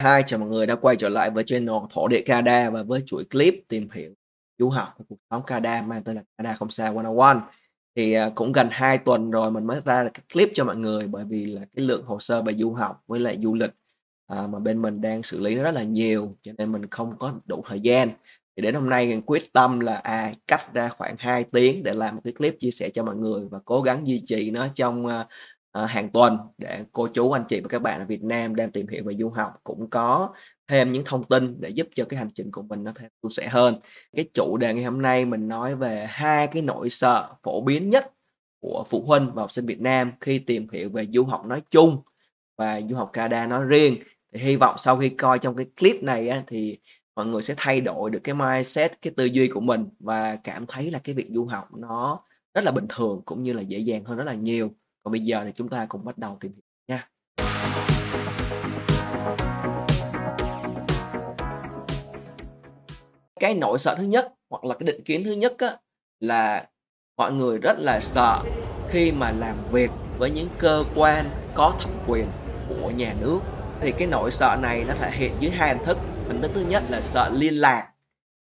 hai chào mọi người đã quay trở lại với channel Thổ Địa Canada và với chuỗi clip tìm hiểu du học của cuộc sống Canada mang tên là Canada không xa 101. Thì à, cũng gần 2 tuần rồi mình mới ra được cái clip cho mọi người bởi vì là cái lượng hồ sơ về du học với lại du lịch à, mà bên mình đang xử lý nó rất là nhiều cho nên mình không có đủ thời gian. Thì đến hôm nay mình quyết tâm là à cắt ra khoảng 2 tiếng để làm một cái clip chia sẻ cho mọi người và cố gắng duy trì nó trong à, à, hàng tuần để cô chú anh chị và các bạn ở Việt Nam đang tìm hiểu về du học cũng có thêm những thông tin để giúp cho cái hành trình của mình nó thêm suôn sẻ hơn. Cái chủ đề ngày hôm nay mình nói về hai cái nỗi sợ phổ biến nhất của phụ huynh và học sinh Việt Nam khi tìm hiểu về du học nói chung và du học Canada nói riêng. Thì hy vọng sau khi coi trong cái clip này á, thì mọi người sẽ thay đổi được cái mindset, cái tư duy của mình và cảm thấy là cái việc du học nó rất là bình thường cũng như là dễ dàng hơn rất là nhiều. Còn bây giờ thì chúng ta cùng bắt đầu tìm hiểu nha. Cái nỗi sợ thứ nhất hoặc là cái định kiến thứ nhất á, là mọi người rất là sợ khi mà làm việc với những cơ quan có thẩm quyền của nhà nước. Thì cái nỗi sợ này nó thể hiện dưới hai hình thức. Hình thức thứ nhất là sợ liên lạc,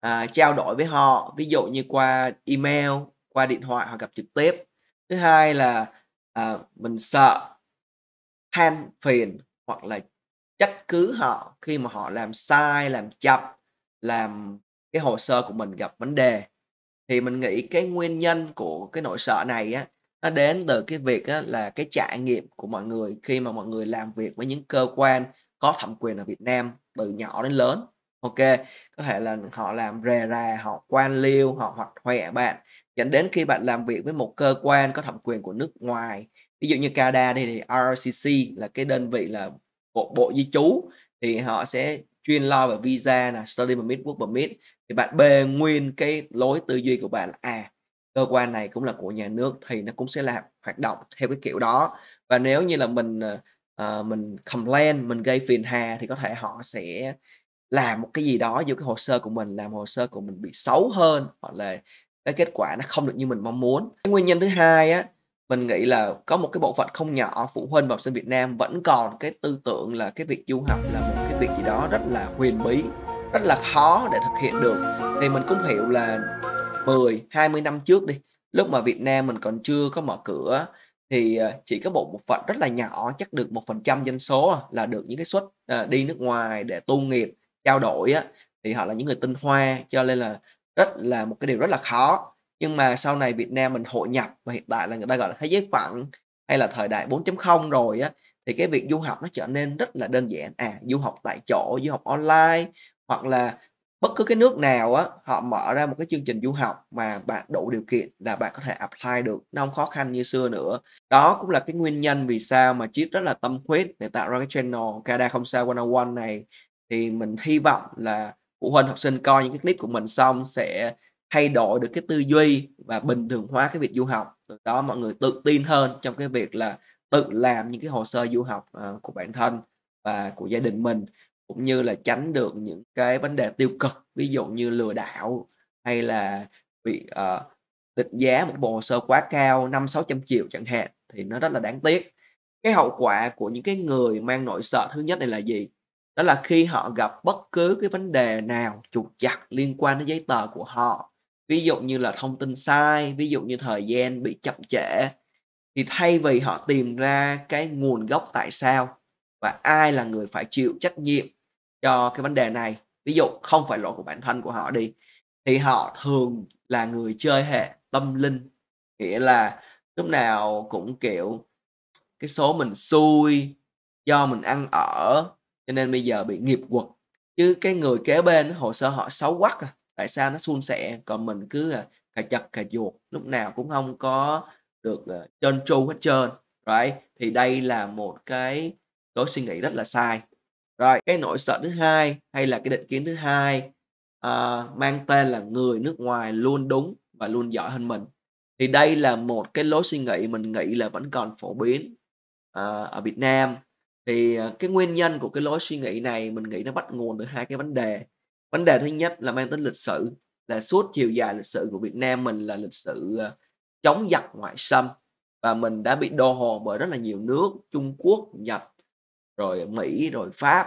à, trao đổi với họ, ví dụ như qua email, qua điện thoại hoặc gặp trực tiếp. Thứ hai là à, mình sợ than phiền hoặc là trách cứ họ khi mà họ làm sai, làm chậm, làm cái hồ sơ của mình gặp vấn đề. Thì mình nghĩ cái nguyên nhân của cái nỗi sợ này á, nó đến từ cái việc á, là cái trải nghiệm của mọi người khi mà mọi người làm việc với những cơ quan có thẩm quyền ở Việt Nam từ nhỏ đến lớn. Ok, có thể là họ làm rề rà, họ quan liêu, họ hoặc hoẹ bạn dẫn đến khi bạn làm việc với một cơ quan có thẩm quyền của nước ngoài ví dụ như Canada đây thì RCC là cái đơn vị là bộ bộ di trú thì họ sẽ chuyên lo về visa là study permit work permit. Thì bạn bê nguyên cái lối tư duy của bạn là à cơ quan này cũng là của nhà nước thì nó cũng sẽ làm hoạt động theo cái kiểu đó. Và nếu như là mình uh, mình complain mình gây phiền hà thì có thể họ sẽ làm một cái gì đó giữa cái hồ sơ của mình làm hồ sơ của mình bị xấu hơn hoặc là cái kết quả nó không được như mình mong muốn. Cái nguyên nhân thứ hai á, mình nghĩ là có một cái bộ phận không nhỏ phụ huynh và học sinh Việt Nam vẫn còn cái tư tưởng là cái việc du học là một cái việc gì đó rất là huyền bí, rất là khó để thực hiện được. Thì mình cũng hiểu là 10 20 năm trước đi, lúc mà Việt Nam mình còn chưa có mở cửa, thì ờ, chỉ có một bộ phận rất là nhỏ, chắc được một phần trăm dân số là được những cái suất ờ, đi nước ngoài để tu nghiệp, trao đổi á, thì họ là những người tinh hoa, cho nên là rất là, một cái điều rất là khó. Nhưng mà sau này Việt Nam mình hội nhập và hiện tại là người ta gọi là thế giới phẳng hay là thời đại 4.0 rồi á, thì cái việc du học nó trở nên rất là đơn giản. À du học tại chỗ, du học online hoặc là bất cứ cái nước nào á, họ mở ra một cái chương trình du học mà bạn đủ điều kiện là bạn có thể apply được, nó không khó khăn như xưa nữa. Đó cũng là cái nguyên nhân vì sao mà Chip rất là tâm huyết để tạo ra cái channel Canada không sao 101 này. Thì mình hy vọng là phụ huynh học sinh coi những cái clip của mình xong sẽ thay đổi được cái tư duy và bình thường hóa cái việc du học. Từ đó mọi người tự tin hơn trong cái việc là tự làm những cái hồ sơ du học uh, của bản thân và của gia đình mình cũng như là tránh được những cái vấn đề tiêu cực ví dụ như lừa đảo hay là bị uh, định giá một bộ hồ sơ quá cao năm sáu trăm triệu chẳng hạn thì nó rất là đáng tiếc. Cái hậu quả của những cái người mang nội sợ thứ nhất này là gì? Đó là khi họ gặp bất cứ cái vấn đề nào trục trặc liên quan đến giấy tờ của họ, ví dụ như là thông tin sai, ví dụ như thời gian bị chậm trễ, thì thay vì họ tìm ra cái nguồn gốc tại sao và ai là người phải chịu trách nhiệm cho cái vấn đề này, ví dụ không phải lỗi của bản thân của họ đi, thì họ thường là người chơi hệ tâm linh. Nghĩa là lúc nào cũng, kiểu, cái số mình xui, do mình ăn ở cho nên bây giờ bị nghiệp quật. Chứ cái người kế bên hồ sơ họ xấu quắc à. Tại sao nó suôn sẻ? Còn mình cứ à, cà chật cà chuột lúc nào cũng không có được uh, trơn tru hết trơn right? Thì đây là một cái lối suy nghĩ rất là sai. Rồi cái nỗi sợ thứ hai hay là cái định kiến thứ hai uh, mang tên là người nước ngoài luôn đúng và luôn giỏi hơn mình. Thì đây là một cái lối suy nghĩ mình nghĩ là vẫn còn phổ biến uh, ở Việt Nam thì ờ, cái nguyên nhân của cái lối suy nghĩ này mình nghĩ nó bắt nguồn từ hai cái vấn đề Vấn đề thứ nhất là mang tính lịch sử, là suốt chiều dài lịch sử của Việt Nam mình là lịch sử, ờ, chống giặc ngoại xâm và mình đã bị đô hộ bởi rất là nhiều nước, Trung Quốc, Nhật, rồi Mỹ, rồi Pháp.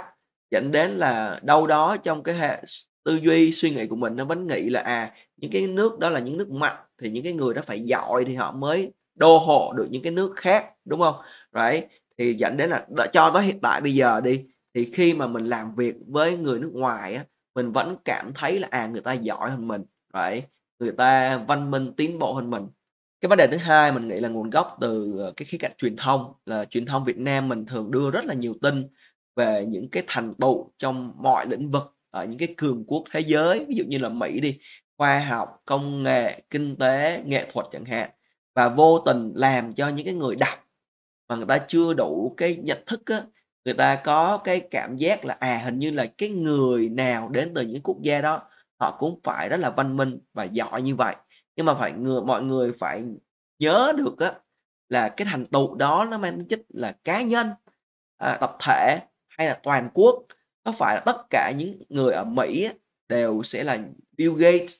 dẫn đến là đâu đó trong cái hệ tư duy, suy nghĩ của mình nó vẫn nghĩ là, à, những cái nước đó là những nước mạnh, thì những cái người đó phải giỏi thì họ mới đô hộ được những cái nước khác, đúng không Đấy, thì dẫn đến là đã cho tới hiện tại bây giờ đi, thì khi mà mình làm việc với người nước ngoài á, mình vẫn cảm thấy là, à, người ta giỏi hơn mình, phải người ta văn minh, tiến bộ hơn mình. Cái vấn đề thứ hai mình nghĩ là nguồn gốc từ, ờ, cái khía cạnh truyền thông, là truyền thông Việt Nam mình thường đưa rất là nhiều tin về những cái thành tựu trong mọi lĩnh vực ở những cái cường quốc thế giới, ví dụ như là Mỹ đi, khoa học, công nghệ, kinh tế, nghệ thuật chẳng hạn. Và vô tình làm cho những cái người đọc mà người ta chưa đủ cái nhận thức á, người ta có cái cảm giác là, à, hình như là cái người nào đến từ những quốc gia đó, họ cũng phải rất là văn minh và giỏi như vậy. Nhưng mà phải người mọi người phải nhớ được á, là cái thành tựu đó nó mang tính chất là cá nhân, à, tập thể hay là toàn quốc. Có phải là tất cả những người ở Mỹ á, đều sẽ là Bill Gates,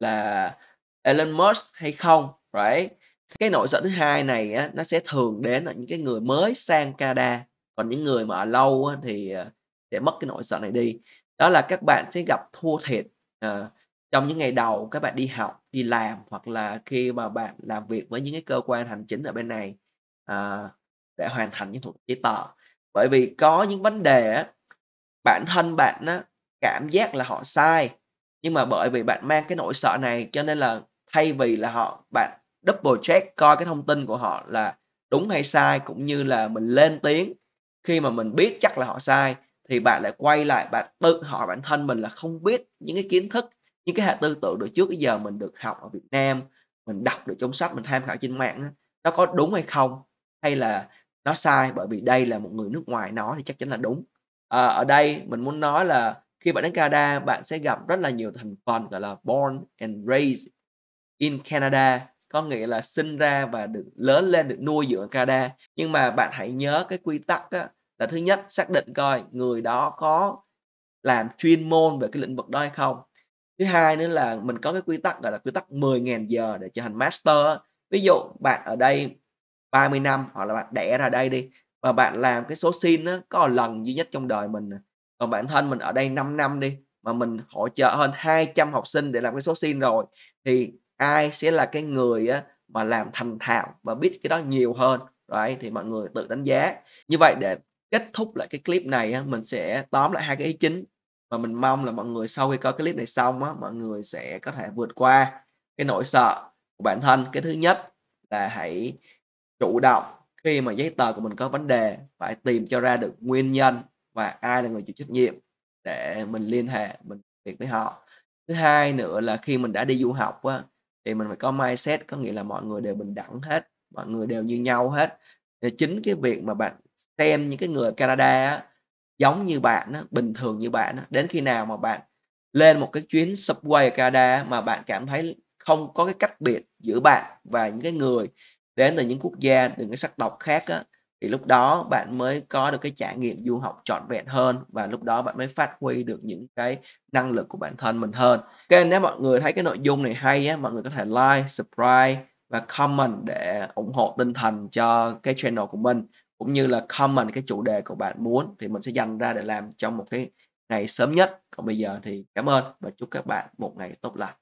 là Elon Musk hay không, right? Cái nỗi sợ thứ hai này á, nó sẽ thường đến ở những cái người mới sang Canada, còn những người mà ở lâu á, thì, ờ, sẽ mất cái nỗi sợ này đi. Đó là các bạn sẽ gặp thua thiệt, à, trong những ngày đầu các bạn đi học, đi làm hoặc là khi mà bạn làm việc với những cái cơ quan hành chính ở bên này, à, để hoàn thành những thủ tục giấy tờ. Bởi vì có những vấn đề á, bản thân bạn á, cảm giác là họ sai, nhưng mà bởi vì bạn mang cái nỗi sợ này cho nên là thay vì là họ bạn double check coi cái thông tin của họ là đúng hay sai, cũng như là mình lên tiếng khi mà mình biết chắc là họ sai, thì bạn lại quay lại bạn tự hỏi bản thân mình là không biết những cái kiến thức, những cái hệ tư tưởng từ trước giờ mình được học ở Việt Nam, mình đọc được trong sách, mình tham khảo trên mạng nó có đúng hay không? Hay là nó sai bởi vì đây là một người nước ngoài nói thì chắc chắn là đúng. à, ở đây mình muốn nói là khi bạn đến Canada, bạn sẽ gặp rất là nhiều thành phần, gọi là, born and raised in Canada, có nghĩa là sinh ra và được lớn lên, được nuôi dưỡng ở Canada. Nhưng mà bạn hãy nhớ cái quy tắc á, là thứ nhất xác định coi người đó có làm chuyên môn về cái lĩnh vực đó hay không. Thứ hai nữa là mình có cái quy tắc, gọi là, quy tắc 10.000 giờ để trở thành master. Ví dụ bạn ở đây 30 năm hoặc là bạn đẻ ra đây đi, và bạn làm cái số xin đó có lần duy nhất trong đời mình. Còn bản thân mình ở đây 5 năm đi, mà mình hỗ trợ hơn 200 học sinh để làm cái số xin rồi, thì ai sẽ là cái người á, mà làm thành thạo và biết cái đó nhiều hơn, đấy, thì mọi người tự đánh giá. Như vậy để kết thúc lại cái clip này á, mình sẽ tóm lại hai cái ý chính, và mình mong là mọi người sau khi coi cái clip này xong á, mọi người sẽ có thể vượt qua cái nỗi sợ của bản thân. Cái thứ nhất là hãy chủ động khi mà giấy tờ của mình có vấn đề, phải tìm cho ra được nguyên nhân và ai là người chịu trách nhiệm để mình liên hệ, mình việc với họ. Thứ hai nữa là khi mình đã đi du học á, thì mình phải có mindset, có nghĩa là mọi người đều bình đẳng hết, mọi người đều như nhau hết. Thì chính cái việc mà bạn xem những cái người Canada á, giống như bạn á, bình thường như bạn á, đến khi nào mà bạn lên một cái chuyến subway ở Canada mà bạn cảm thấy không có cái cách biệt giữa bạn và những cái người đến từ những quốc gia, những cái sắc tộc khác á, thì lúc đó bạn mới có được cái trải nghiệm du học trọn vẹn hơn và lúc đó bạn mới phát huy được những cái năng lực của bản thân mình hơn. Ok nếu mọi người thấy cái nội dung này hay á, mọi người có thể like, subscribe và comment để ủng hộ tinh thần cho cái channel của mình, cũng như là comment cái chủ đề của bạn muốn thì mình sẽ dành ra để làm trong một cái ngày sớm nhất. Còn bây giờ thì cảm ơn và chúc các bạn một ngày tốt lành.